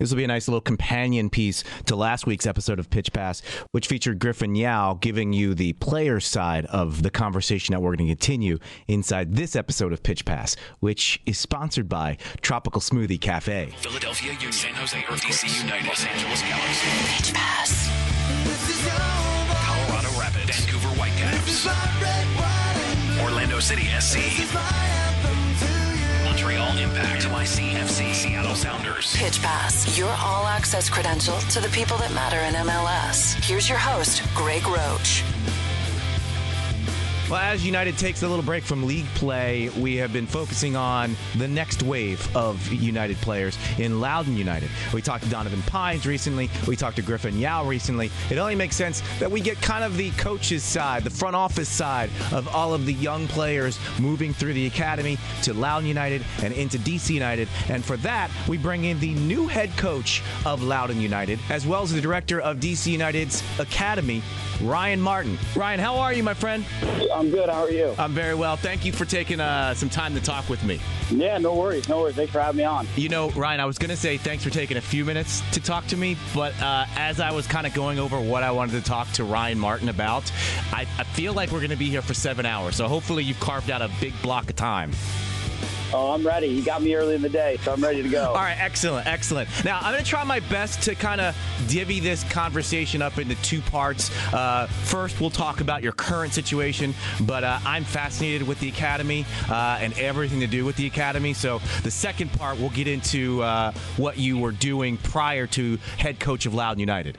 This will be a nice little companion piece to last week's episode of Pitch Pass, which featured Griffin Yow giving you the player side of the conversation that we're going to continue inside this episode of Pitch Pass, which is sponsored by Tropical Smoothie Cafe. Philadelphia Union, San Jose DC United, Los Angeles Galaxy, Pitch Pass. Colorado Rapids, Vancouver Whitecaps, Orlando City SC, Montreal Impact, Seattle Sounders. Pitch Pass, your all access credential to the people that matter in MLS. Here's your host, Greg Roach. Well, as United takes a little break from league play, we have been focusing on the next wave of United players in Loudoun United. We talked to Donovan Pines recently. We talked to Griffin Yow recently. It only makes sense that we get kind of the coach's side, the front office side of all of the young players moving through the academy to Loudoun United and into DC United. And for that, we bring in the new head coach of Loudoun United, as well as the director of DC United's academy, Ryan Martin. Ryan, how are you, my friend? I'm good. How are you? I'm very well. Thank you for taking uh, some time to talk with me. Yeah, no worries. No worries. Thanks for having me on. You know, Ryan, I was going to say thanks for taking a few minutes to talk to me, but uh, as I was kind of going over what I wanted to talk to Ryan Martin about, I, I feel like we're going to be here for seven hours. So hopefully you've carved out a big block of time. Oh, I'm ready. You got me early in the day, so I'm ready to go. All right, excellent, excellent. Now, I'm going to try my best to kind of divvy this conversation up into two parts. Uh, first, we'll talk about your current situation, but uh, I'm fascinated with the Academy uh, and everything to do with the Academy. So, the second part, we'll get into uh, what you were doing prior to head coach of Loudoun United.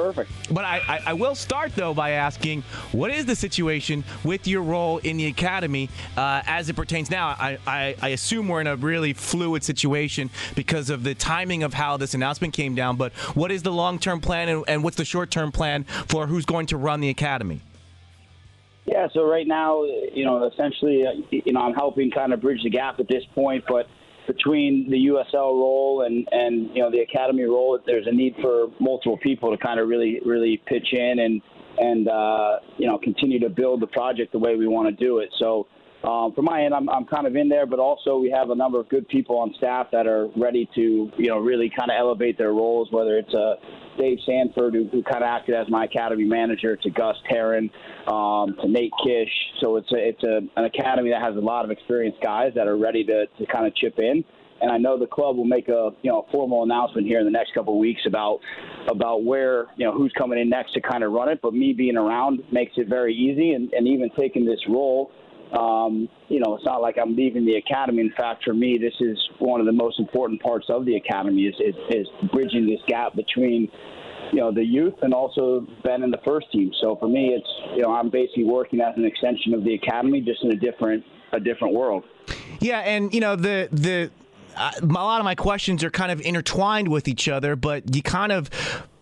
Perfect. But I, I, I, will start, though, by asking what is the situation with your role in the academy uh, as it pertains now? I, I, I, assume we're in a really fluid situation because of the timing of how this announcement came down. But what is the long term plan and, and what's the short term plan for who's going to run the academy? Yeah, so right now, you know, essentially, uh, you know, I'm helping kind of bridge the gap at this point, but between the USL role and and you know the academy role, there's a need for multiple people to kind of really really pitch in and and uh, you know continue to build the project the way we want to do it. So. Um, from my end, I'm, I'm kind of in there, but also we have a number of good people on staff that are ready to, you know, really kind of elevate their roles. Whether it's a Dave Sanford, who, who kind of acted as my academy manager, to Gus Terran, um, to Nate Kish. So it's a, it's a, an academy that has a lot of experienced guys that are ready to, to kind of chip in. And I know the club will make a you know formal announcement here in the next couple of weeks about about where you know who's coming in next to kind of run it. But me being around makes it very easy, and, and even taking this role um, you know, it's not like I'm leaving the academy. In fact, for me, this is one of the most important parts of the academy is, is, is bridging this gap between, you know, the youth and also Ben and the first team. So for me, it's you know, I'm basically working as an extension of the academy, just in a different a different world. Yeah, and you know the the. Uh, a lot of my questions are kind of intertwined with each other, but you kind of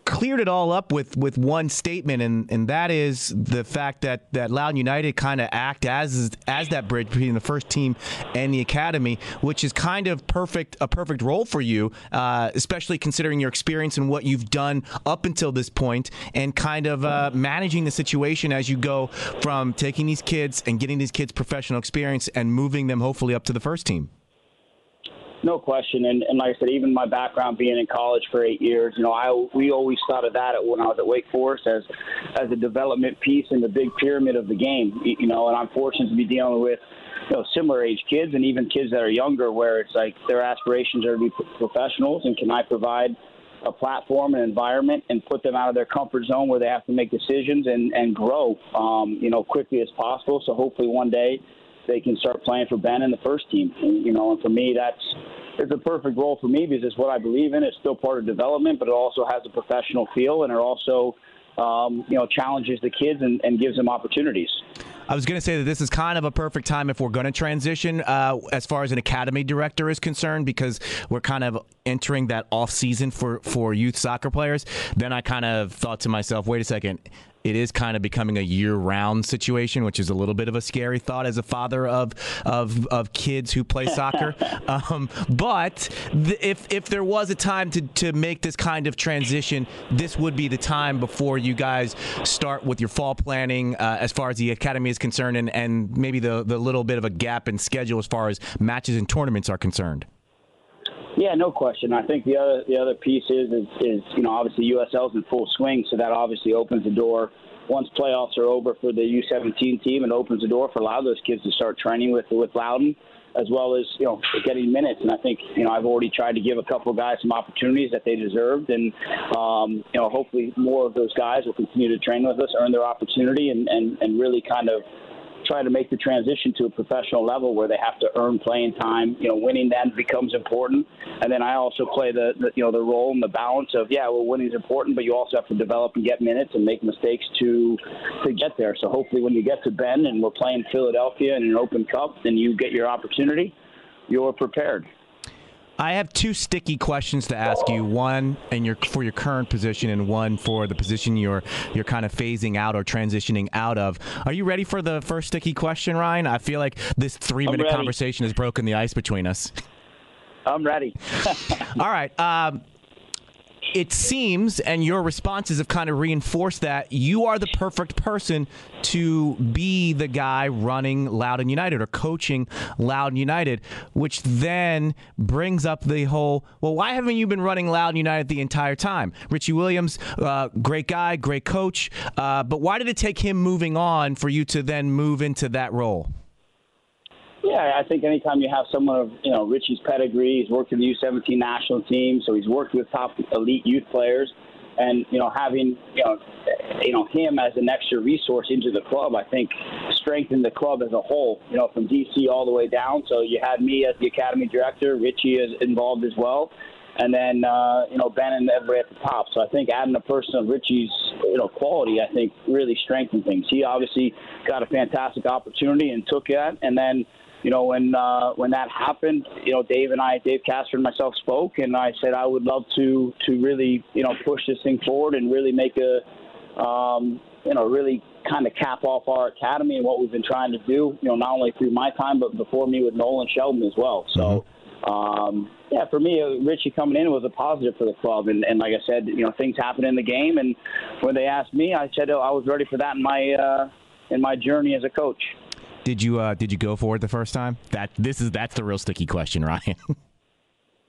cleared it all up with with one statement, and and that is the fact that that Loudoun United kind of act as as that bridge between the first team and the academy, which is kind of perfect a perfect role for you, uh, especially considering your experience and what you've done up until this point, and kind of uh, managing the situation as you go from taking these kids and getting these kids professional experience and moving them hopefully up to the first team. No question, and, and like I said, even my background being in college for eight years, you know, I we always thought of that when I was at Wake Forest as as a development piece in the big pyramid of the game. You know, and I'm fortunate to be dealing with you know similar age kids and even kids that are younger, where it's like their aspirations are to be professionals, and can I provide a platform and environment and put them out of their comfort zone where they have to make decisions and and grow, um, you know, quickly as possible. So hopefully one day they can start playing for Ben and the first team. And, you know, and for me, that's it's a perfect role for me because it's what I believe in. It's still part of development, but it also has a professional feel, and it also, um, you know, challenges the kids and, and gives them opportunities. I was going to say that this is kind of a perfect time if we're going to transition uh, as far as an academy director is concerned because we're kind of entering that off season for for youth soccer players. Then I kind of thought to myself, wait a second it is kind of becoming a year-round situation, which is a little bit of a scary thought as a father of of, of kids who play soccer. um, but th- if if there was a time to, to make this kind of transition, this would be the time before you guys start with your fall planning uh, as far as the academy is concerned, and, and maybe the the little bit of a gap in schedule as far as matches and tournaments are concerned. Yeah, no question. I think the other the other piece is is, is you know obviously USL's in full swing, so that obviously opens the door. Once playoffs are over for the U17 team, it opens the door for a lot of those kids to start training with with Loudoun, as well as you know getting minutes. And I think you know I've already tried to give a couple guys some opportunities that they deserved, and um, you know hopefully more of those guys will continue to train with us, earn their opportunity, and and, and really kind of try to make the transition to a professional level where they have to earn playing time. You know, winning then becomes important, and then I also play the, the you know the role and the balance of yeah, well, winning is important, but you also have to develop and get minutes and make mistakes to to get there. So hopefully, when you get to Ben and we're playing Philadelphia in an Open Cup, then you get your opportunity. You're prepared. I have two sticky questions to ask you. One, and your for your current position, and one for the position you're you're kind of phasing out or transitioning out of. Are you ready for the first sticky question, Ryan? I feel like this three minute conversation has broken the ice between us. I'm ready. All right. Um, it seems, and your responses have kind of reinforced that you are the perfect person to be the guy running Loudoun United or coaching Loudoun United, which then brings up the whole well, why haven't you been running Loudoun United the entire time? Richie Williams, uh, great guy, great coach, uh, but why did it take him moving on for you to then move into that role? Yeah, I think anytime you have someone of you know Richie's pedigree, he's worked in the U17 national team, so he's worked with top elite youth players, and you know having you know you know him as an extra resource into the club, I think strengthened the club as a whole. You know, from DC all the way down. So you had me as the academy director, Richie is involved as well, and then uh, you know Ben and everybody at the top. So I think adding a person of Richie's you know quality, I think really strengthened things. He obviously got a fantastic opportunity and took it, and then you know, when uh, when that happened, you know, Dave and I, Dave Kasper and myself spoke, and I said I would love to to really, you know, push this thing forward and really make a, um, you know, really kind of cap off our academy and what we've been trying to do. You know, not only through my time, but before me with Nolan Shelton as well. So. Mm-hmm. Um, yeah, for me, uh, Richie coming in was a positive for the club, and, and like I said, you know, things happen in the game, and when they asked me, I said oh, I was ready for that in my uh, in my journey as a coach. Did you uh, did you go for it the first time? That this is that's the real sticky question, Ryan.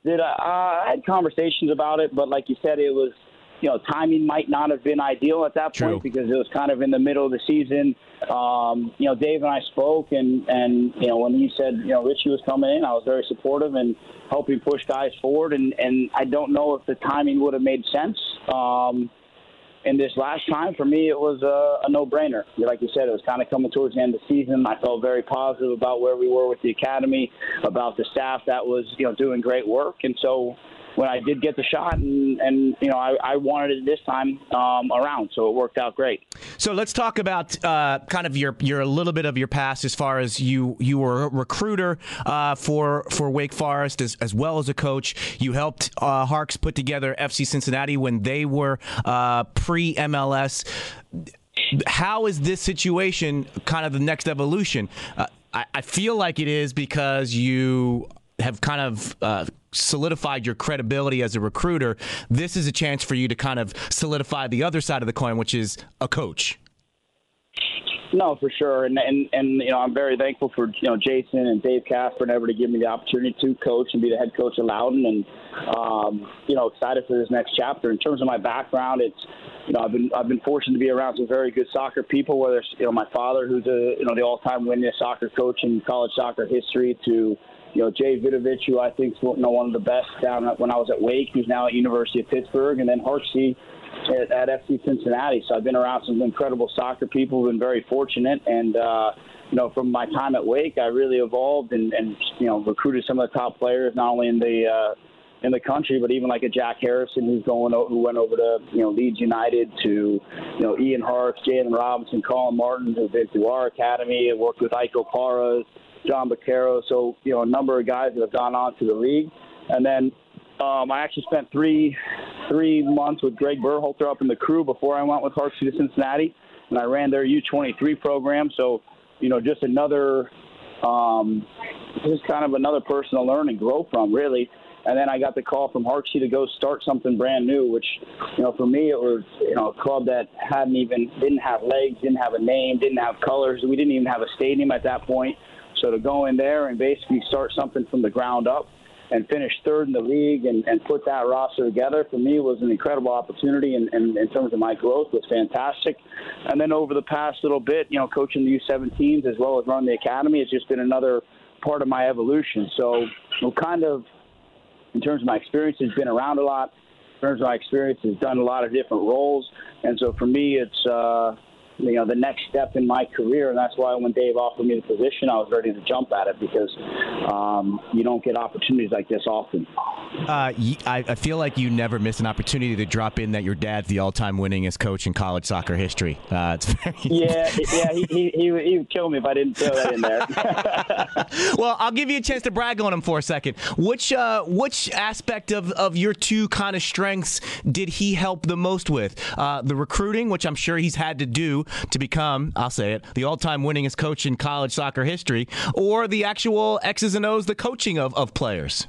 did I, uh, I had conversations about it, but like you said, it was you know timing might not have been ideal at that True. point because it was kind of in the middle of the season. Um, you know, Dave and I spoke, and and you know when he said you know Richie was coming in, I was very supportive and helping push guys forward. And and I don't know if the timing would have made sense. Um, and this last time, for me, it was a, a no-brainer. Like you said, it was kind of coming towards the end of the season. I felt very positive about where we were with the academy, about the staff that was, you know, doing great work. And so when I did get the shot, and, and you know, I, I wanted it this time um, around, so it worked out great. So let's talk about uh, kind of your your a little bit of your past as far as you you were a recruiter uh, for for Wake Forest as, as well as a coach. You helped uh, Harkes put together FC Cincinnati when they were uh, pre MLS. How is this situation kind of the next evolution? Uh, I, I feel like it is because you have kind of uh, solidified your credibility as a recruiter, this is a chance for you to kind of solidify the other side of the coin, which is a coach. No, for sure, and and and you know I'm very thankful for you know Jason and Dave Kasper and ever to give me the opportunity to coach and be the head coach of Loudoun, and um, you know excited for this next chapter. In terms of my background, it's you know I've been I've been fortunate to be around some very good soccer people. Whether it's you know my father, who's a you know the all-time winningest soccer coach in college soccer history, to you know, Jay Vidovich, who I think is you know, one of the best down at, when I was at Wake, who's now at University of Pittsburgh, and then Harksey at, at FC Cincinnati. So I've been around some incredible soccer people, been very fortunate, and uh, you know, from my time at Wake, I really evolved and, and you know recruited some of the top players, not only in the uh, in the country, but even like a Jack Harrison who's going who went over to you know Leeds United to you know Ian Harkes, Jalen Robinson, Colin Martin, who've been through our academy and worked with Iko Paras, Jon Bakero. So, you know, a number of guys that have gone on to the league. And then um, I actually spent three three months with Greg Berhalter up in the crew before I went with Hartsey to Cincinnati, and I ran their U23 program. So, you know, just another, um, just kind of another person to learn and grow from, really. And then I got the call from Harksey to go start something brand new, which, you know, for me it was, you know, a club that hadn't even didn't have legs, didn't have a name, didn't have colors. We didn't even have a stadium at that point. So to go in there and basically start something from the ground up, and finish third in the league and, and put that roster together for me was an incredible opportunity and, and in terms of my growth was fantastic. And then over the past little bit, you know, coaching the U17s as well as running the academy has just been another part of my evolution. So I'm kind of, in terms of my experience, has been around a lot. In terms of my experience, has done a lot of different roles. And so for me, it's, uh, you know the next step in my career, and that's why when Dave offered me the position, I was ready to jump at it because um, you don't get opportunities like this often. Uh, I, I, feel like you never miss an opportunity to drop in that your dad's the all-time winningest coach in college soccer history. Uh, it's very yeah, yeah. He, he, he, he, would kill me if I didn't throw that in there. well, I'll give you a chance to brag on him for a second. Which uh, which aspect of, of your two kind of strengths did he help the most with? Uh, the recruiting, which I'm sure he's had to do to become, I'll say it, the all-time winningest coach in college soccer history, or the actual X's and O's, the coaching of, of players?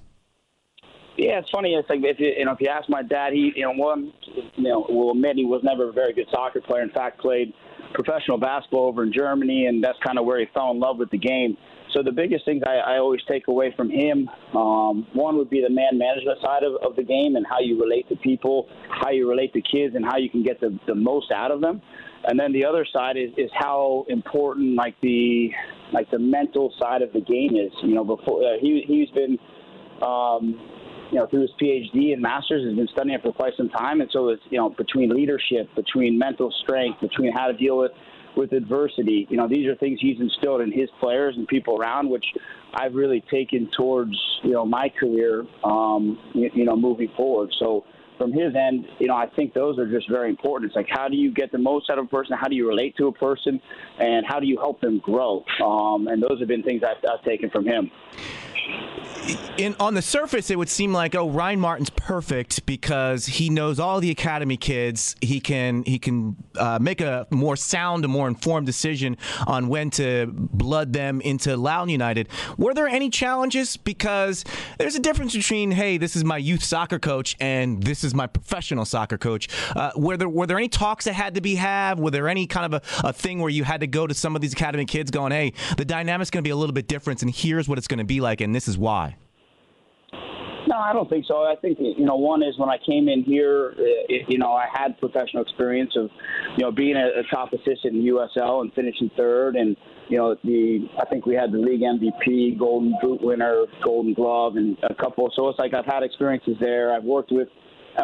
Yeah, it's funny. It's like if you, you know if you ask my dad, he you know one you know will admit he was never a very good soccer player. In fact, played professional basketball over in Germany, and that's kind of where he fell in love with the game. So the biggest things I, I always take away from him, um, one would be the man management side of, of the game and how you relate to people, how you relate to kids, and how you can get the, the most out of them. And then the other side is, is how important like the like the mental side of the game is. You know, before uh, he he's been um, you know through his PhD and masters has been studying it for quite some time, and so it's you know between leadership, between mental strength, between how to deal with with adversity. You know, these are things he's instilled in his players and people around, which I've really taken towards you know my career. Um, you, you know, moving forward. So from his end, you know, I think those are just very important. It's like how do you get the most out of a person? How do you relate to a person? And how do you help them grow? Um, and those have been things I've, I've taken from him in on the surface, it would seem like oh, Ryan Martin's perfect because he knows all the academy kids. He can he can uh, make a more sound, a more informed decision on when to blood them into Loudoun United. Were there any challenges? Because there's a difference between hey, this is my youth soccer coach and this is my professional soccer coach. Uh, were there were there any talks that had to be had? Were there any kind of a, a thing where you had to go to some of these academy kids going, hey, the dynamic's going to be a little bit different, and here's what it's going to be like, and this is why. No, I don't think so. I think you know, one is when I came in here, it, you know, I had professional experience of, you know, being a, a top assistant in USL and finishing third, and you know, the I think we had the league MVP, Golden Boot winner, Golden Glove, and a couple. So it's like I've had experiences there. I've worked with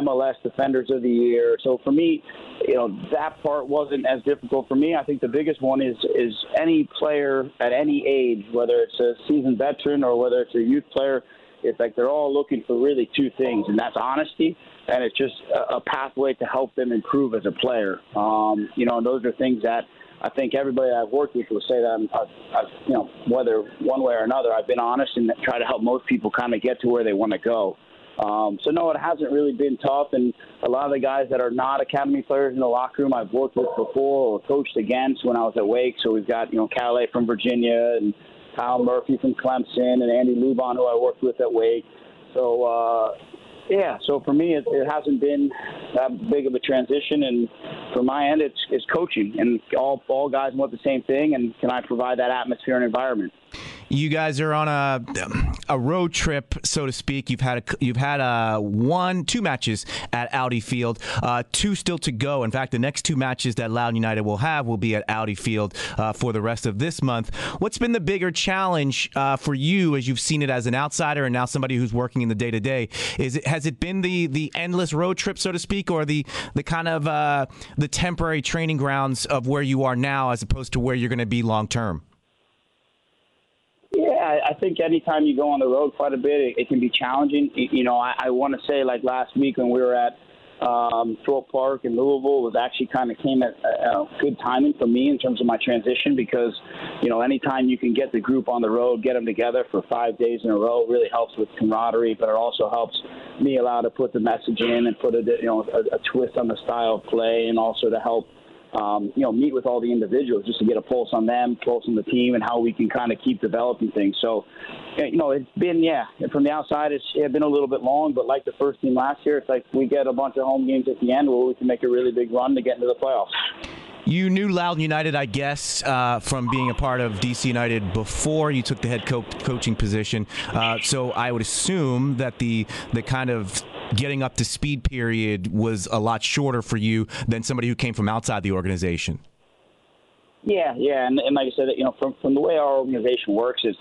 MLS Defenders of the Year. So for me, you know, that part wasn't as difficult for me. I think the biggest one is is any player at any age, whether it's a seasoned veteran or whether it's a youth player it's like they're all looking for really two things, and that's honesty, and it's just a, a pathway to help them improve as a player. Um, you know, and those are things that I think everybody I've worked with will say that I'm, I've, I've, you know, whether one way or another, I've been honest and try to help most people kind of get to where they want to go. Um, so no, it hasn't really been tough, and a lot of the guys that are not academy players in the locker room I've worked with before or coached against when I was at Wake. So we've got you know Calais from Virginia and Kyle Murphy from Clemson and Andy Lubahn, who I worked with at Wake. So, uh, yeah, so for me, it, it hasn't been that big of a transition. And for my end, it's, it's coaching. And all, all guys want the same thing. And can I provide that atmosphere and environment? You guys are on a a road trip, so to speak. You've had a, you've had a one two matches at Audi Field, uh, two still to go. In fact, the next two matches that Loudoun United will have will be at Audi Field uh, for the rest of this month. What's been the bigger challenge uh, for you as you've seen it as an outsider and now somebody who's working in the day to day? Is it has it been the the endless road trip, so to speak, or the the kind of uh, the temporary training grounds of where you are now as opposed to where you're going to be long term? Yeah, I think anytime you go on the road quite a bit, it, it can be challenging. You know, I, I want to say like last week when we were at um, Thorpe Park in Louisville was actually kind of came at uh, good timing for me in terms of my transition because, you know, anytime you can get the group on the road, get them together for five days in a row really helps with camaraderie, but it also helps me allow to put the message in and put a, you know, a, a twist on the style of play and also to help um, you know, meet with all the individuals just to get a pulse on them, pulse on the team, and how we can kind of keep developing things. So, you know, it's been yeah, from the outside, it's, it's been a little bit long, but like the first team last year, it's like we get a bunch of home games at the end where we can make a really big run to get into the playoffs. You knew Loudoun United, I guess, uh, from being a part of DC United before you took the head co- coaching position. Uh, so I would assume that the the kind of getting up to speed period was a lot shorter for you than somebody who came from outside the organization. Yeah, yeah, and, and like I said, you know, from from the way our organization works is,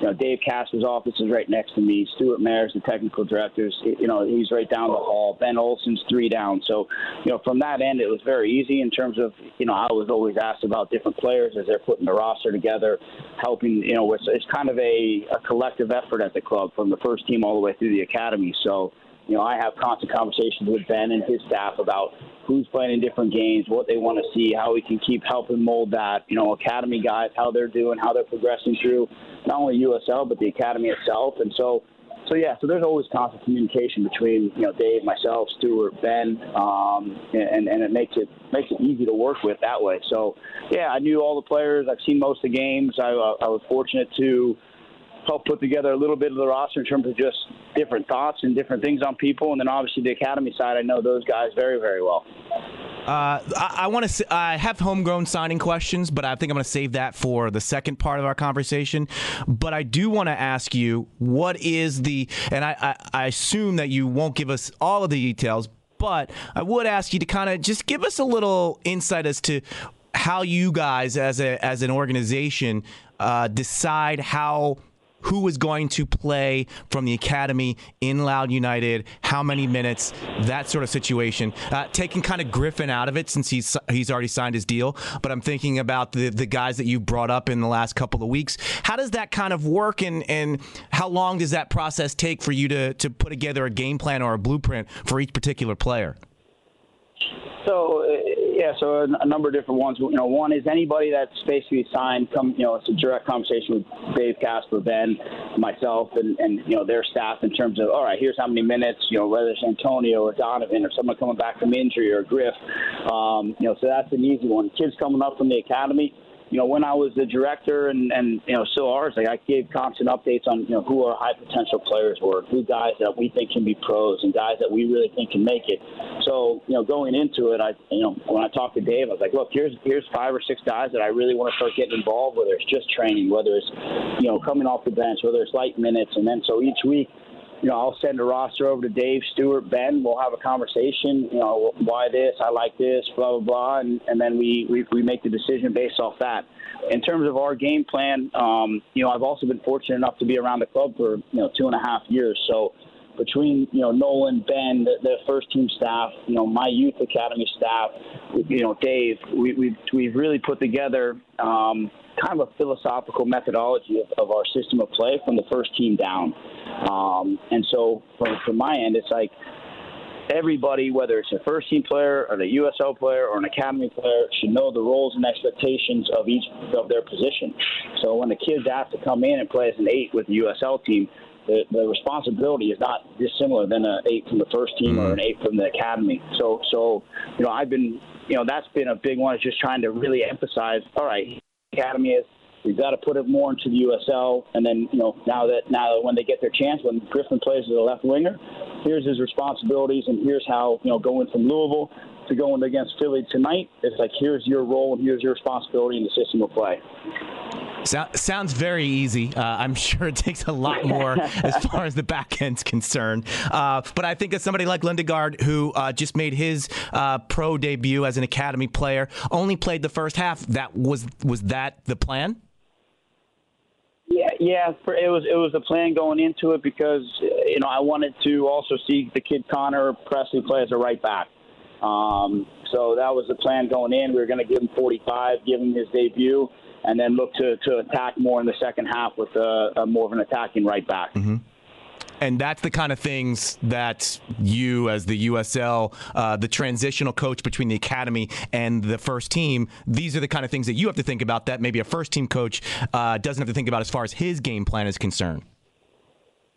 you know, Dave Kasper's office is right next to me. Stewart Mairs the technical director. You know, he's right down the hall. Ben Olsen's three down. So, you know, from that end, it was very easy in terms of, you know, I was always asked about different players as they're putting the roster together, helping. You know, it's, it's kind of a, a collective effort at the club from the first team all the way through the academy. So, you know, I have constant conversations with Ben and his staff about who's playing in different games, what they want to see, how we can keep helping mold that. You know, academy guys, how they're doing, how they're progressing through not only USL but the academy itself. And so, so yeah, so there's always constant communication between you know Dave, myself, Stuart, Ben, um, and and it makes it makes it easy to work with that way. So yeah, I knew all the players. I've seen most of the games. I, I was fortunate to help put together a little bit of the roster in terms of just different thoughts and different things on people. And then obviously the academy side, I know those guys very, very well. Uh, I, I want to. I have homegrown signing questions, but I think I'm going to save that for the second part of our conversation. But I do want to ask you, what is the? And I, I, I assume that you won't give us all of the details, but I would ask you to kind of just give us a little insight as to how you guys, as a as an organization, uh, decide how who is going to play from the academy in Loud United, how many minutes, that sort of situation. Uh, taking kind of Griffin out of it since he's he's already signed his deal, but I'm thinking about the the guys that you brought up in the last couple of weeks. How does that kind of work, and and how long does that process take for you to to put together a game plan or a blueprint for each particular player? So yeah, so a, number of different ones. You know, one is anybody that's basically signed. Come, you know, it's a direct conversation with Dave Kasper, Ben, myself, and and you know their staff in terms of all right, here's how many minutes. You know, whether it's Antonio or Donovan or someone coming back from injury or Griff. Um, you know, so that's an easy one. Kids coming up from the academy you know, when I was the director and, and you know, still ours, like I gave constant updates on, you know, who our high potential players were, who guys that we think can be pros and guys that we really think can make it. So, you know, going into it, I, you know, when I talked to Dave, I was like, look, here's, here's five or six guys that I really want to start getting involved, whether it's just training, whether it's, you know, coming off the bench, whether it's light minutes. And then so each week, you know, I'll send a roster over to Dave, Stewart, Ben. We'll have a conversation. You know, why this? I like this. Blah blah blah, and, and then we, we we make the decision based off that. In terms of our game plan, um, you know, I've also been fortunate enough to be around the club for you know two and a half years. So between you know Nolan, Ben, the, the first team staff, you know my youth academy staff, you know Dave, we, we've we've really put together. Um, kind of a philosophical methodology of, of our system of play from the first team down. Um, and so from, from my end, it's like everybody, whether it's a first team player or the USL player or an academy player, should know the roles and expectations of each of their position. So when the kids ask to come in and play as an eight with the USL team, the, the responsibility is not dissimilar than an eight from the first team mm. or an eight from the academy. So, so you know, I've been, you know, that's been a big one. Is just trying to really emphasize. All right, academy is. We've got to put it more into the USL, and then you know now that now that when they get their chance, when Griffin plays as a left winger, here's his responsibilities, and here's how you know going from Louisville to going against Philly tonight. It's like here's your role and here's your responsibility in the system of play. So, sounds very easy. Uh, I'm sure it takes a lot more as far as the back end's concerned. Uh, but I think of somebody like Lundegard, who uh, just made his uh, pro debut as an academy player, only played the first half. That was was that the plan? Yeah, yeah. It was it was the plan going into it because you know I wanted to also see the kid Connor Presley play as a right back. Um, so that was the plan going in. We were going to give him 45, give him his debut and then look to, to attack more in the second half with a, a more of an attacking right back. Mm-hmm. And that's the kind of things that you, as the USL, uh, the transitional coach between the academy and the first team, these are the kind of things that you have to think about that maybe a first team coach uh, doesn't have to think about as far as his game plan is concerned.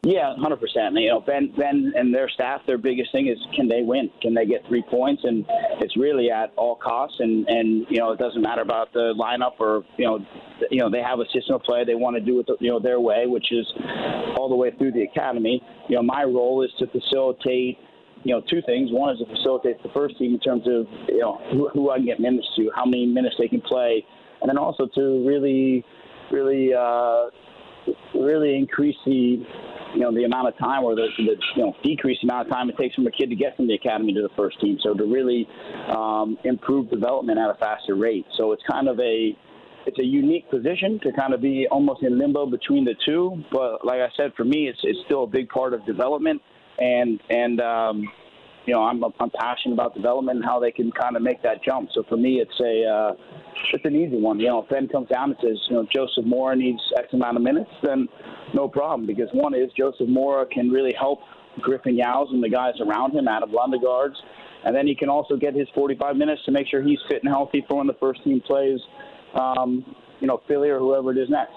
Yeah, hundred percent. You know, Ben, Ben, and their staff. Their biggest thing is can they win? Can they get three points? And it's really at all costs. And and you know, it doesn't matter about the lineup or you know, you know, they have a system of play. They want to do it you know their way, which is all the way through the academy. You know, my role is to facilitate you know, two things. One is to facilitate the first team in terms of you know who, who I can get minutes to, how many minutes they can play, and then also to really, really, uh, really increase the you know the amount of time or the, the you know decreased amount of time it takes from a kid to get from the academy to the first team. So to really um, improve development at a faster rate. So it's kind of a it's a unique position to kind of be almost in limbo between the two. But like I said, for me, it's it's still a big part of development, and and um, you know I'm I'm passionate about development and how they can kind of make that jump. So for me, it's a uh, it's an easy one. You know, if Ben comes down and says, you know, Joseph Mora needs X amount of minutes, then no problem because one is Joseph Mora can really help Griffin Yows and the guys around him, out Adam Lundegaards, and then he can also get his 45 minutes to make sure he's fit and healthy for when the first team plays um, you know, Philly or whoever it is next.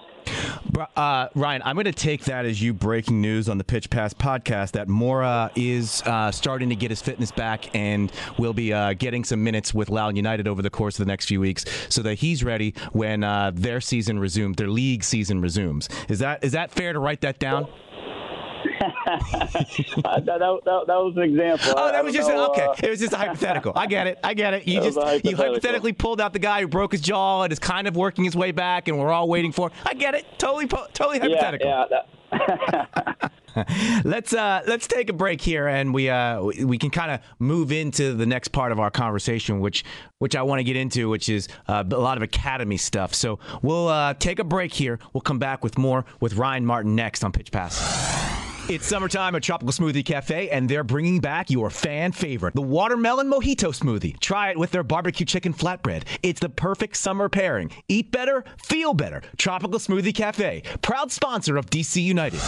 Uh, Ryan, I'm going to take that as you breaking news on the Pitch Pass podcast that Mora is uh, starting to get his fitness back and will be uh, getting some minutes with Loudoun United over the course of the next few weeks, so that he's ready when uh, their season resumes, their league season resumes. Is that is that fair to write that down? That, that, that, that, was an example. Oh, that was just know, okay. Uh, it was just a hypothetical. I get it. I get it. You just hypothetical. you hypothetically pulled out the guy who broke his jaw and is kind of working his way back, and we're all waiting for. It. I get it. Totally, totally hypothetical. Yeah. yeah let's uh, let's take a break here, and we uh, we can kind of move into the next part of our conversation, which which I want to get into, which is uh, a lot of academy stuff. So we'll uh, take a break here. We'll come back with more with Ryan Martin next on Pitch Pass. It's summertime at Tropical Smoothie Cafe, and they're bringing back your fan favorite, the Watermelon Mojito Smoothie. Try it with their barbecue chicken flatbread. It's the perfect summer pairing. Eat better, feel better. Tropical Smoothie Cafe, proud sponsor of DC United.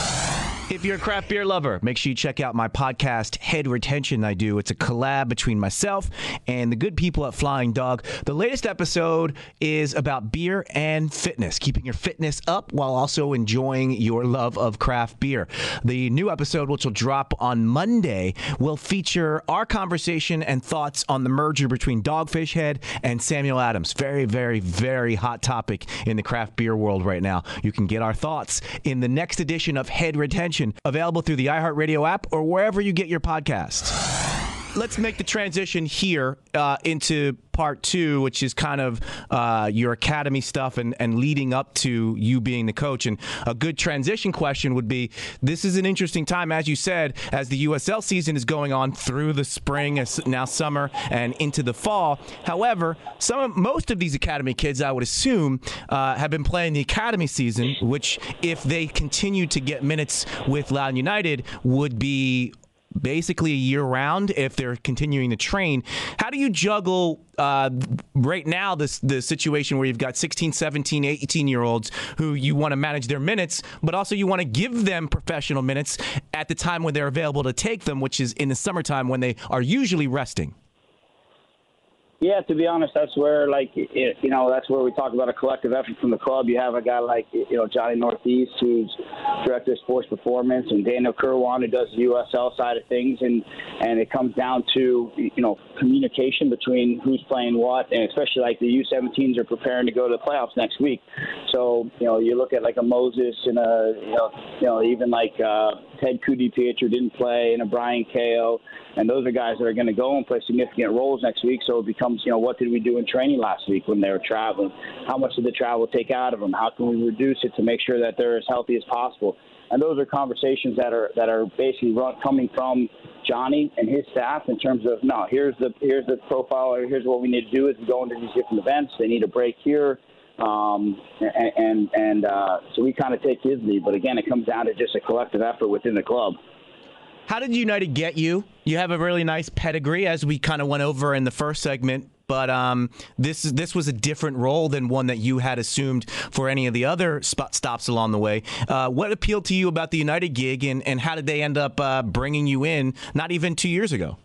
If you're a craft beer lover, make sure you check out my podcast, Head Retention I Do. It's a collab between myself and the good people at Flying Dog. The latest episode is about beer and fitness, keeping your fitness up while also enjoying your love of craft beer. The new episode, which will drop on Monday, will feature our conversation and thoughts on the merger between Dogfish Head and Samuel Adams. Very, very, very hot topic in the craft beer world right now. You can get our thoughts in the next edition of Head Retention available through the iHeartRadio app or wherever you get your podcasts let's make the transition here uh, into part two, which is kind of uh, your academy stuff and, and leading up to you being the coach. And a good transition question would be this is an interesting time, as you said, as the USL season is going on through the spring, now summer, and into the fall. However, some most of these academy kids, I would assume, uh, have been playing the academy season, which, if they continue to get minutes with Loudoun United, would be basically year round if they're continuing to train. How do you juggle uh, right now this the situation where you've got 16, 17, 18 year olds who you want to manage their minutes, but also you want to give them professional minutes at the time when they're available to take them, which is in the summertime when they are usually resting? Yeah, to be honest, that's where like you know that's where we talk about a collective effort from the club. You have a guy like you know Johnny Northeast, who's director of sports performance, and Daniel Kerwan, who does the USL side of things, and and it comes down to you know communication between who's playing what, and especially like the U17s are preparing to go to the playoffs next week. So you know you look at like a Moses and a you know you know even like uh, Ted Ku-DiPietro didn't play, and a Brian Ko and those are guys that are going to go and play significant roles next week. So it becomes, you know, what did we do in training last week when they were traveling? How much did the travel take out of them? How can we reduce it to make sure that they're as healthy as possible? And those are conversations that are that are basically run, coming from Johnny and his staff in terms of no, here's the here's the profile, or here's what we need to do we go into these different events. They need a break here. Um, and and, and uh, so we kind of take his lead, but again, it comes down to just a collective effort within the club. How did United get you? You have a really nice pedigree, as we kind of went over in the first segment. But um, this this was a different role than one that you had assumed for any of the other spot stops along the way. Uh, what appealed to you about the United gig, and, and how did they end up uh, bringing you in? Not even two years ago.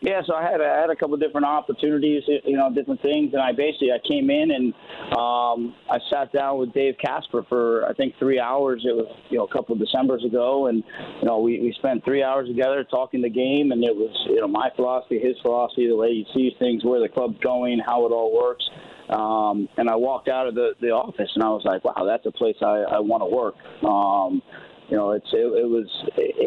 Yeah, so I had I had a couple different opportunities, you know, different things, and I basically I came in and um, I sat down with Dave Kasper for I think three hours. It was you know a couple of December's ago, and you know we, we spent three hours together talking the game, and it was you know my philosophy, his philosophy, the way he sees things, where the club's going, how it all works. Um, and I walked out of the, the office and I was like, wow, that's a place I, I want to work. Um, you know, it's it, it was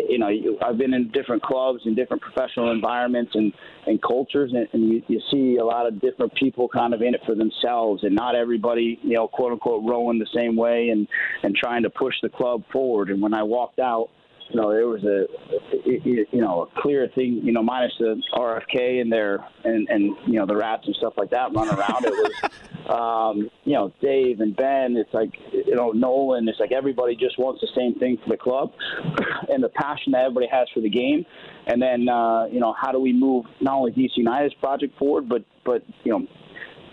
you know I've been in different clubs and different professional environments and and cultures, and, and you, you see a lot of different people kind of in it for themselves, and not everybody you know quote unquote rowing the same way and and trying to push the club forward. And when I walked out you know, there was a, you know, a clear thing, you know, minus the RFK and their, and, and, you know, the rats and stuff like that running around. It was, um, you know, Dave and Ben, it's like, you know, Nolan, it's like everybody just wants the same thing for the club and the passion that everybody has for the game. And then, uh, you know, how do we move not only DC United's project forward, but, but, you know,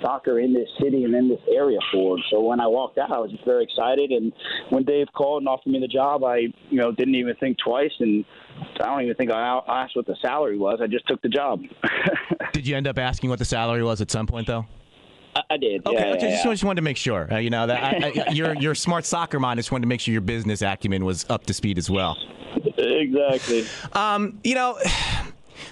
soccer in this city and in this area forward. So when I walked out, I was just very excited. And when Dave called and offered me the job, I you know didn't even think twice, and I don't even think I asked what the salary was. I just took the job. did you end up asking what the salary was at some point, though? I did. Okay, yeah, okay yeah, just, yeah. just wanted to make sure. Uh, you know that I, I, your your smart soccer mind. Just wanted to make sure your business acumen was up to speed as well. Exactly. Um, you know.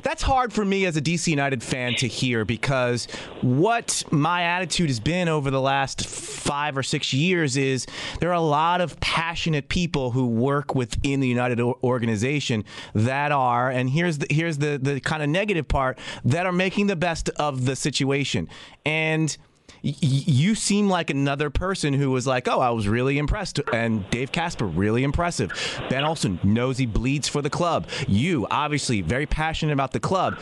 That's hard for me as a DC United fan to hear because what my attitude has been over the last five or six years is there are a lot of passionate people who work within the United organization that are, and here's the here's the the kind of negative part that are making the best of the situation. And you seem like another person who was like, oh, I was really impressed. And Dave Kasper, really impressive. Ben Olsen knows he bleeds for the club. You, obviously, very passionate about the club.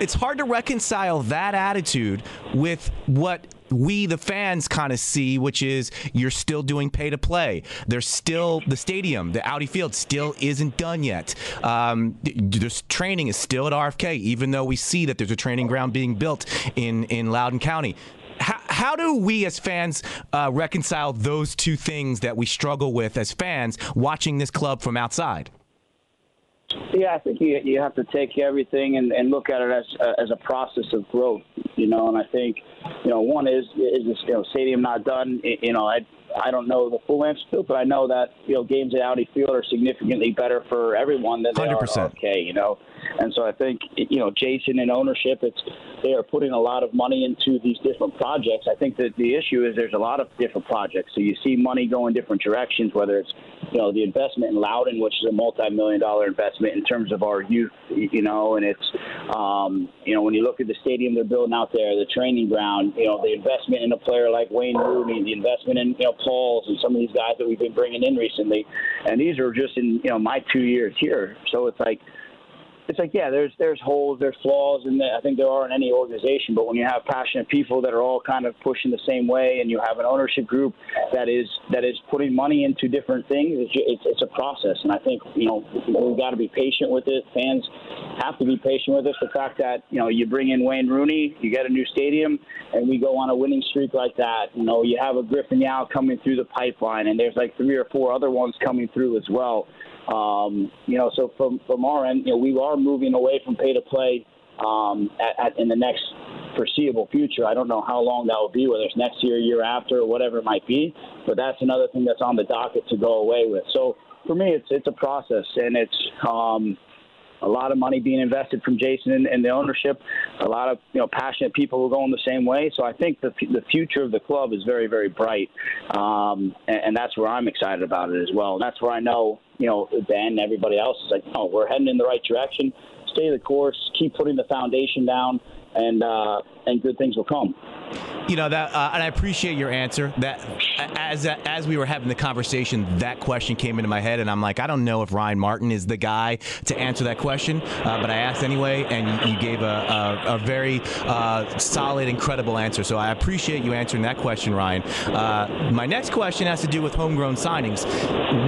It's hard to reconcile that attitude with what we the fans kind of see which is you're still doing pay to play there's still the stadium the audi field still isn't done yet um, this training is still at rfk even though we see that there's a training ground being built in in loudoun county how, how do we as fans uh, reconcile those two things that we struggle with as fans watching this club from outside? Yeah, I think you you have to take everything and, and look at it as uh, as a process of growth, you know. And I think, you know, one is is this you know stadium not done. You know, I I don't know the full answer to it, but I know that you know games at Audi Field are significantly better for everyone than they 100%. are at RFK, you know. And so I think you know Jason and ownership, it's they are putting a lot of money into these different projects. I think that the issue is there's a lot of different projects. So you see money go in different directions, whether it's you know the investment in Loudoun, which is a multi-million dollar investment in terms of our youth, you know, and it's um, you know when you look at the stadium they're building out there, the training ground, you know, the investment in a player like Wayne Rooney, the investment in you know Pauls and some of these guys that we've been bringing in recently, and these are just in you know my two years here. So it's like it's like yeah, there's there's holes, there's flaws, and I think there are in any organization. But when you have passionate people that are all kind of pushing the same way, and you have an ownership group that is that is putting money into different things, it's it's, it's a process. And I think you know we've got to be patient with it. Fans have to be patient with us. The fact that you know you bring in Wayne Rooney, you get a new stadium, and we go on a winning streak like that. You know you have a Griffin Yow coming through the pipeline, and there's like three or four other ones coming through as well. Um, you know, so from from our end, you know, we are moving away from pay to play um, at, at, in the next foreseeable future. I don't know how long that will be, whether it's next year, year after, or whatever it might be. But that's another thing that's on the docket to go away with. So for me, it's it's a process, and it's um, a lot of money being invested from Jason and, and, the ownership. A lot of you know passionate people who are going the same way. So I think the the future of the club is very very bright, um, and, and, that's where I'm excited about it as well. And that's where I know you know Ben and everybody else is like, oh, we're heading in the right direction. Stay the course. Keep putting the foundation down and uh, and good things will come. You know that, uh, and I appreciate your answer. That as as we were having the conversation, that question came into my head, and I'm like, I don't know if Ryan Martin is the guy to answer that question, uh, but I asked anyway, and you, gave a, a, a very uh, solid, incredible answer. So I appreciate you answering that question, Ryan. Uh, my next question has to do with homegrown signings.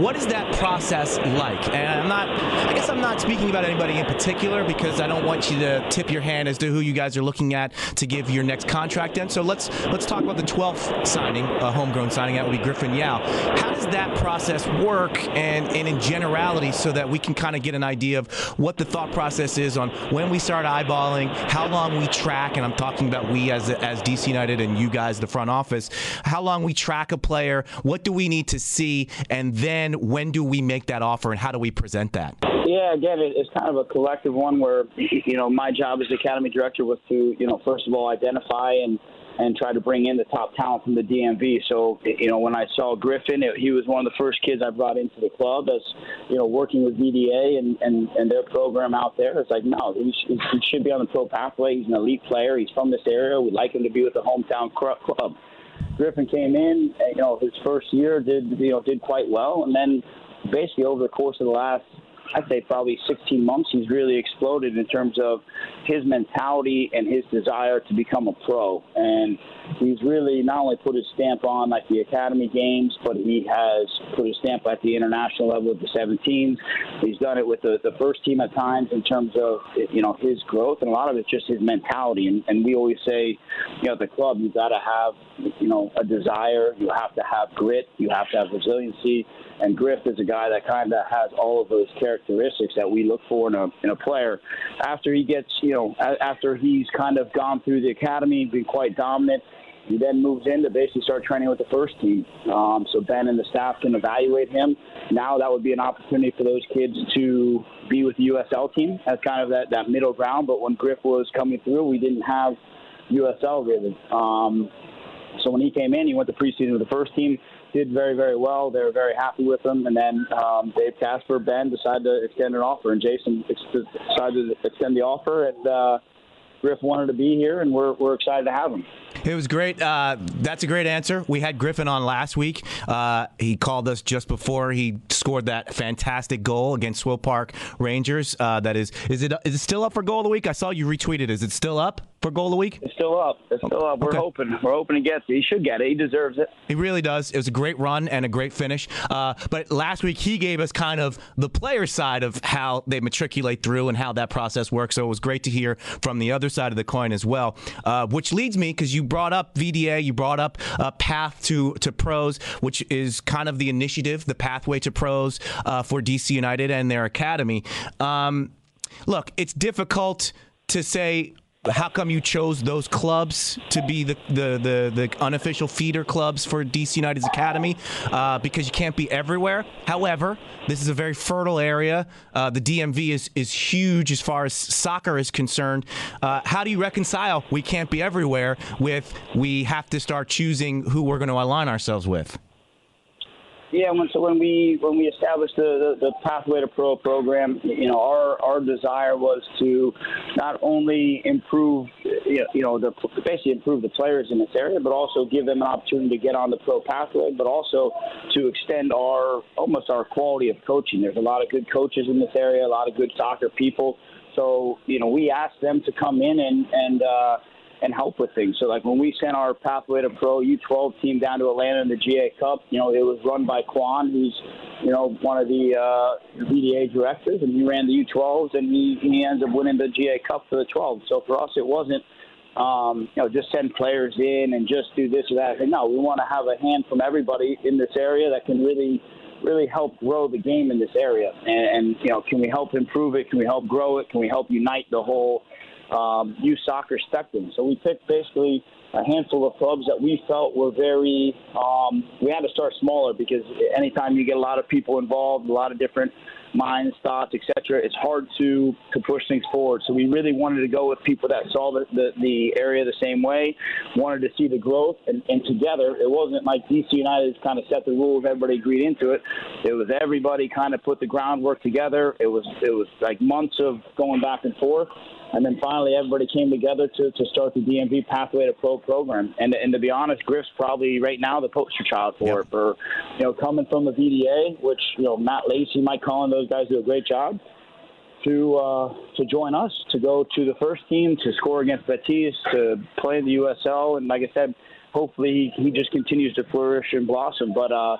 What is that process like? And I'm not, I guess I'm not speaking about anybody in particular because I don't want you to tip your hand as to who you guys are looking at to give your next contract in. So let's let's talk about the 12th signing, a homegrown signing. That would be Griffin Yow. How does that process work, and, and in generality, so that we can kind of get an idea of what the thought process is on when we start eyeballing, how long we track, and I'm talking about we as as DC United and you guys, the front office, how long we track a player, what do we need to see, and then when do we make that offer, and how do we present that? Yeah, again, it's kind of a collective one where you know my job as academy director was to you know first of all identify and and try to bring in the top talent from the DMV. So, you know, when I saw Griffin, it, he was one of the first kids I brought into the club as, you know, working with VDA and, and, and their program out there. It's like, no, he, he should be on the pro pathway. He's an elite player. He's from this area. We'd like him to be with the hometown club. Griffin came in, you know, his first year did, you know, did quite well. And then basically over the course of the last I'd say probably 16 months, he's really exploded in terms of his mentality and his desire to become a pro. And he's really not only put his stamp on like the academy games, but he has put his stamp at the international level with the 17s. He's done it with the, the first team at times in terms of you know his growth, and a lot of it's just his mentality. And, and we always say, you know, at the club, you've got to have you know a desire, you have to have grit, you have to have resiliency and Griff is a guy that kind of has all of those characteristics that we look for in a in a player. After he gets, you know, after he's kind of gone through the academy, been quite dominant. He then moves in to basically start training with the first team. Um, so Ben and the staff can evaluate him. Now that would be an opportunity for those kids to be with the USL team as kind of that, that middle ground. But when Griff was coming through, we didn't have USL really. Um, so when he came in, he went to preseason with the first team did very, very well. They were very happy with him. And then um, Dave Kasper, Ben decided to extend an offer, and Jason decided to extend the offer. And uh, Griff wanted to be here, and we're, we're excited to have him. It was great. Uh, that's a great answer. We had Griffin on last week. Uh, he called us just before he scored that fantastic goal against Swope Park Rangers. Uh, that is, is it is it still up for goal of the week? I saw you retweeted. Is it still up for goal of the week? It's still up. It's still up. We're okay. hoping. We're hoping he gets it. He should get it. He deserves it. He really does. It was a great run and a great finish. Uh, but last week he gave us kind of the player side of how they matriculate through and how that process works. So it was great to hear from the other side of the coin as well. Uh, which leads me because you brought up VDA, you brought up uh, Path to to Pros, which is kind of the initiative, the pathway to pros uh, for DC United and their academy. Um, look, it's difficult to say how come you chose those clubs to be the, the, the, the unofficial feeder clubs for DC United's academy? Uh, because you can't be everywhere. However, this is a very fertile area. Uh, the DMV is, is huge as far as soccer is concerned. Uh, how do you reconcile we can't be everywhere with we have to start choosing who we're going to align ourselves with? Yeah, when so when we when we established the, the, the Pathway to Pro program, you know, our our desire was to not only improve, you know, the basically improve the players in this area, but also give them an opportunity to get on the pro pathway, but also to extend our almost our quality of coaching. There's a lot of good coaches in this area, a lot of good soccer people. So you know, we asked them to come in and and uh, and help with things. So like when we sent our Pathway to Pro U12 team down to Atlanta in the GA Cup, you know, it was run by Quan, who's you know one of the uh, VDA directors, and he ran the U12s, and he he ends up winning the GA Cup for the 12. So for us, it wasn't. Um, you know, just send players in and just do this or that. No, we want to have a hand from everybody in this area that can really really help grow the game in this area. And, and, you know, can we help improve it? Can we help grow it? Can we help unite the whole um, youth soccer spectrum. So we picked basically a handful of clubs that we felt were very. Um, we had to start smaller because anytime you get a lot of people involved, a lot of different minds, thoughts, etc., it's hard to to push things forward. So we really wanted to go with people that saw the, the, the area the same way, wanted to see the growth, and, and together it wasn't like DC United kind of set the rules, everybody agreed into it. It was everybody kind of put the groundwork together. It was it was like months of going back and forth and then finally, everybody came together to, to start the DMV Pathway to Pro program. And, and to be honest, Griff's probably right now the poster child for yep. it. For you know, coming from the VDA, which you know Matt Lacey, Mike Cullen, those guys do a great job. To uh, to join us, to go to the first team, to score against Betis, to play in the USL, and like I said, hopefully he, he just continues to flourish and blossom. But uh,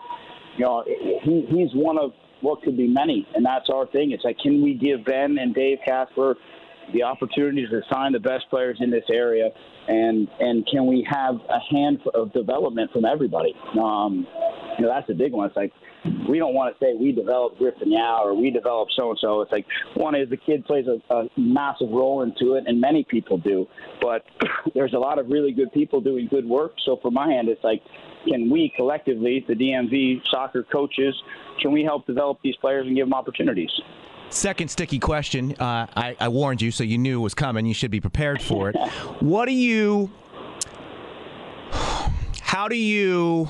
you know, he, he's one of what could be many, and that's our thing. It's like, can we give Ben and Dave Kasper the opportunities to sign the best players in this area, and and can we have a hand of development from everybody? Um, you know, that's a big one. It's like we don't want to say we develop Griffin Yow or we develop so and so. It's like one is the kid plays a, a massive role into it, and many people do. But there's a lot of really good people doing good work. So for my hand, it's like, can we collectively, the DMV soccer coaches, can we help develop these players and give them opportunities? Second sticky question. Uh, I, I, warned you, so you knew it was coming. You should be prepared for it. what do you how do you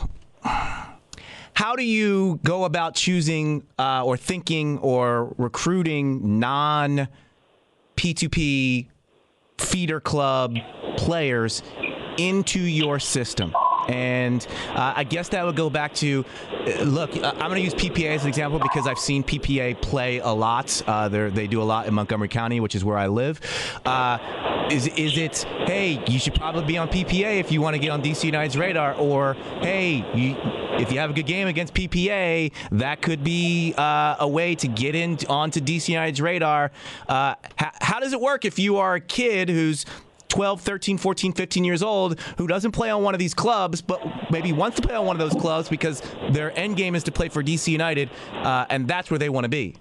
how do you go about choosing uh, or thinking or recruiting non P2P feeder club players into your system? And uh, I guess that would go back to uh, look, uh, I'm going to use PPA as an example because I've seen PPA play a lot. Uh, they do a lot in Montgomery County, which is where I live. Uh, is, is it, hey, you should probably be on PPA if you want to get on DC United's radar? Or, hey, you, if you have a good game against PPA, that could be a way to get in onto DC United's radar. how, how does it work if you are a kid who's 12, 13, 14, 15 years old who doesn't play on one of these clubs, but maybe wants to play on one of those clubs because their end game is to play for DC United, uh, and that's where they want to be.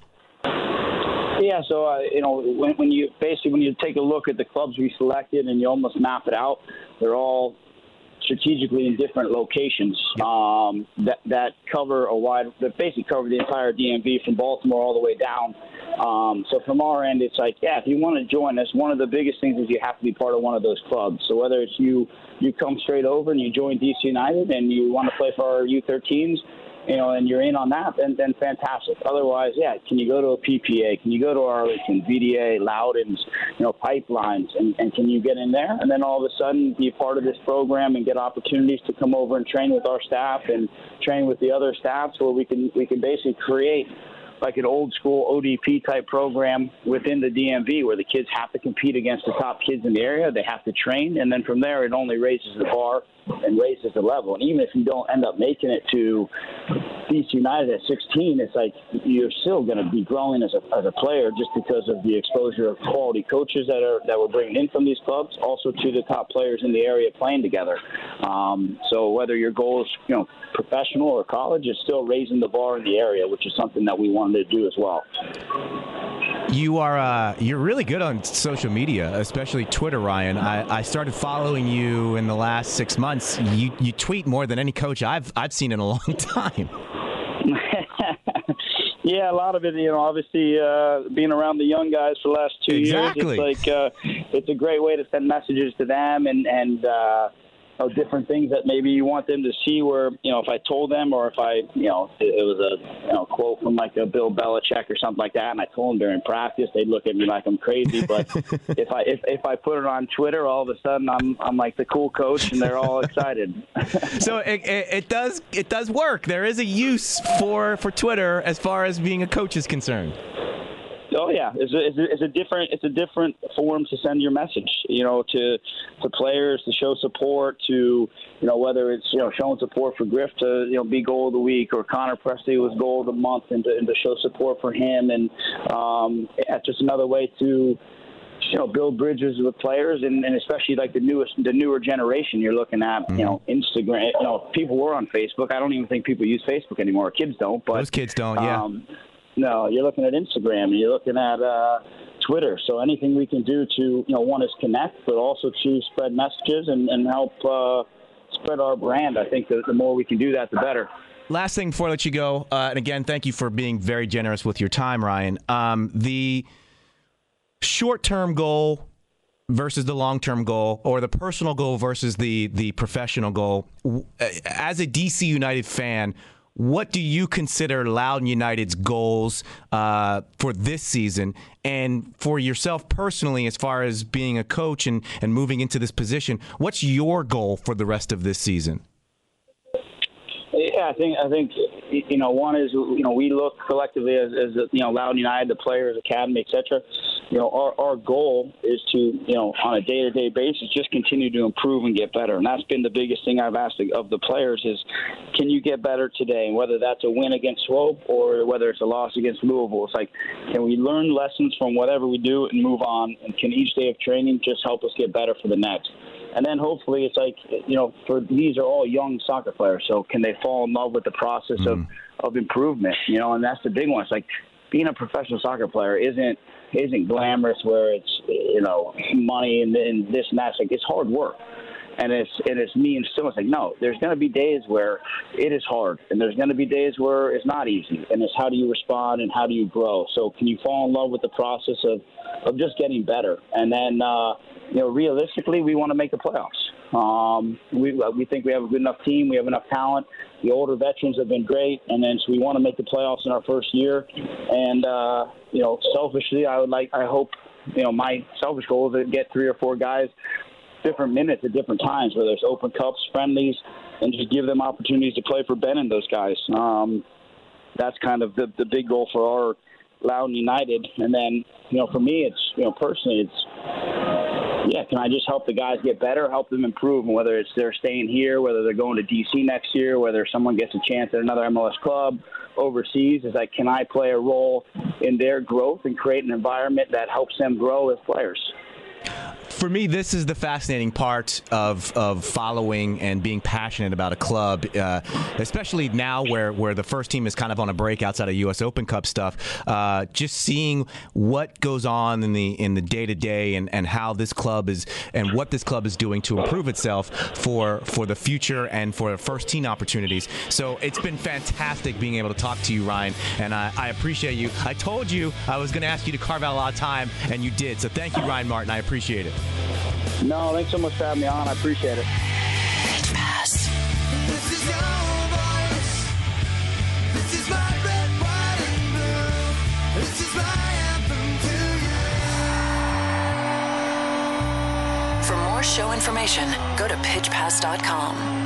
Yeah, so uh, you know when, when you basically when you take a look at the clubs we selected and you almost map it out, they're all strategically in different locations um, that that cover a wide that basically cover the entire DMV from Baltimore all the way down. Um, so from our end, it's like, yeah, if you want to join us, one of the biggest things is you have to be part of one of those clubs. So whether it's you, you come straight over and you join DC United and you want to play for our U13s, you know, and you're in on that, then then fantastic. Otherwise, yeah, can you go to a PPA? Can you go to Arlington, VDA, Loudoun's, you know, pipelines, and, and can you get in there? And then all of a sudden be part of this program and get opportunities to come over and train with our staff and train with the other staffs, where we can we can basically create like an old school ODP type program within the DMV where the kids have to compete against the top kids in the area. They have to train, and then from there, it only raises the bar and raises the level. And even if you don't end up making it to DC United at 16, it's like you're still going to be growing as a, as a player just because of the exposure of quality coaches that are that we're bringing in from these clubs, also to the top players in the area playing together. Um, so whether your goal is you know professional or college, it's still raising the bar in the area, which is something that we wanted to do as well. You are uh, you're really good on social media, especially Twitter, Ryan. I, I started following you in the last six months. You you tweet more than any coach I've I've seen in a long time. yeah, a lot of it, you know, obviously uh, being around the young guys for the last two exactly. years, it's like uh, it's a great way to send messages to them and and. Uh, know, different things that maybe you want them to see. Where you know, if I told them, or if I, you know, it, it was a you know quote from like a Bill Belichick or something like that, and I told them during practice, they'd look at me like I'm crazy. But if I if, if I put it on Twitter, all of a sudden I'm I'm like the cool coach, and they're all excited. so it, it, it does it does work. There is a use for for Twitter as far as being a coach is concerned. Oh yeah, it's a, it's a, it's a different it's a different form to send your message. You know, to to players to show support. To you know whether it's you know showing support for Griff to you know be goal of the week or Connor Presley was goal of the month and to, and to show support for him and um, that's just another way to you know build bridges with players and, and especially like the newest the newer generation you're looking at mm-hmm. you know Instagram you know people were on Facebook I don't even think people use Facebook anymore kids don't but those kids don't yeah um, no, you're looking at Instagram, and you're looking at uh, Twitter. So anything we can do to, you know, one is connect, but also to spread messages and, and help uh, spread our brand. I think the, the more we can do that, the better. Last thing before I let you go, uh, and again, thank you for being very generous with your time, Ryan. Um, the short-term goal versus the long-term goal, or the personal goal versus the the professional goal. As a DC United fan, what do you consider Loudoun United's goals uh, for this season and for yourself personally, as far as being a coach and, and moving into this position? What's your goal for the rest of this season? Yeah, I think I think you know one is you know we look collectively as, as you know Loudoun United, the players, academy, etc. You know our our goal is to you know on a day to day basis just continue to improve and get better, and that's been the biggest thing I've asked of the players is can you get better today, and whether that's a win against Swope or whether it's a loss against Louisville, it's like can we learn lessons from whatever we do and move on, and can each day of training just help us get better for the next. And then hopefully it's like, you know, for these are all young soccer players. So can they fall in love with the process mm. of, of improvement? You know, and that's the big one. It's like being a professional soccer player isn't isn't glamorous where it's you know money and, and this and that. It's like it's hard work and it's and it's me and it's like no there's going to be days where it is hard and there's going to be days where it's not easy and it's how do you respond and how do you grow so can you fall in love with the process of of just getting better and then uh you know, realistically, we want to make the playoffs. Um, we we think we have a good enough team. We have enough talent. The older veterans have been great, and then so we want to make the playoffs in our first year. And uh, you know, selfishly, I would like, I hope, you know, my selfish goal is to get three or four guys different minutes at different times, whether it's Open Cups, friendlies, and just give them opportunities to play for Ben and those guys. Um, that's kind of the the big goal for our Loudoun United. And then, you know, for me, it's you know personally, it's yeah, can I just help the guys get better, help them improve, and whether it's they're staying here, whether they're going to DC next year, whether someone gets a chance at another MLS club overseas, is like, can I play a role in their growth and create an environment that helps them grow as players? For me, this is the fascinating part of, of following and being passionate about a club, uh, especially now where, where the first team is kind of on a break outside of U.S. Open Cup stuff. Uh, just seeing what goes on in the in the day to day and and how this club is and what this club is doing to improve itself for for the future and for first team opportunities. So it's been fantastic being able to talk to you, Ryan, and I, I appreciate you. I told you I was going to ask you to carve out a lot of time, and you did. So thank you, Ryan Martin. I appreciate it. No, thanks so much for having me on. I appreciate it. Pass. For more show information, go to pitchpass.com.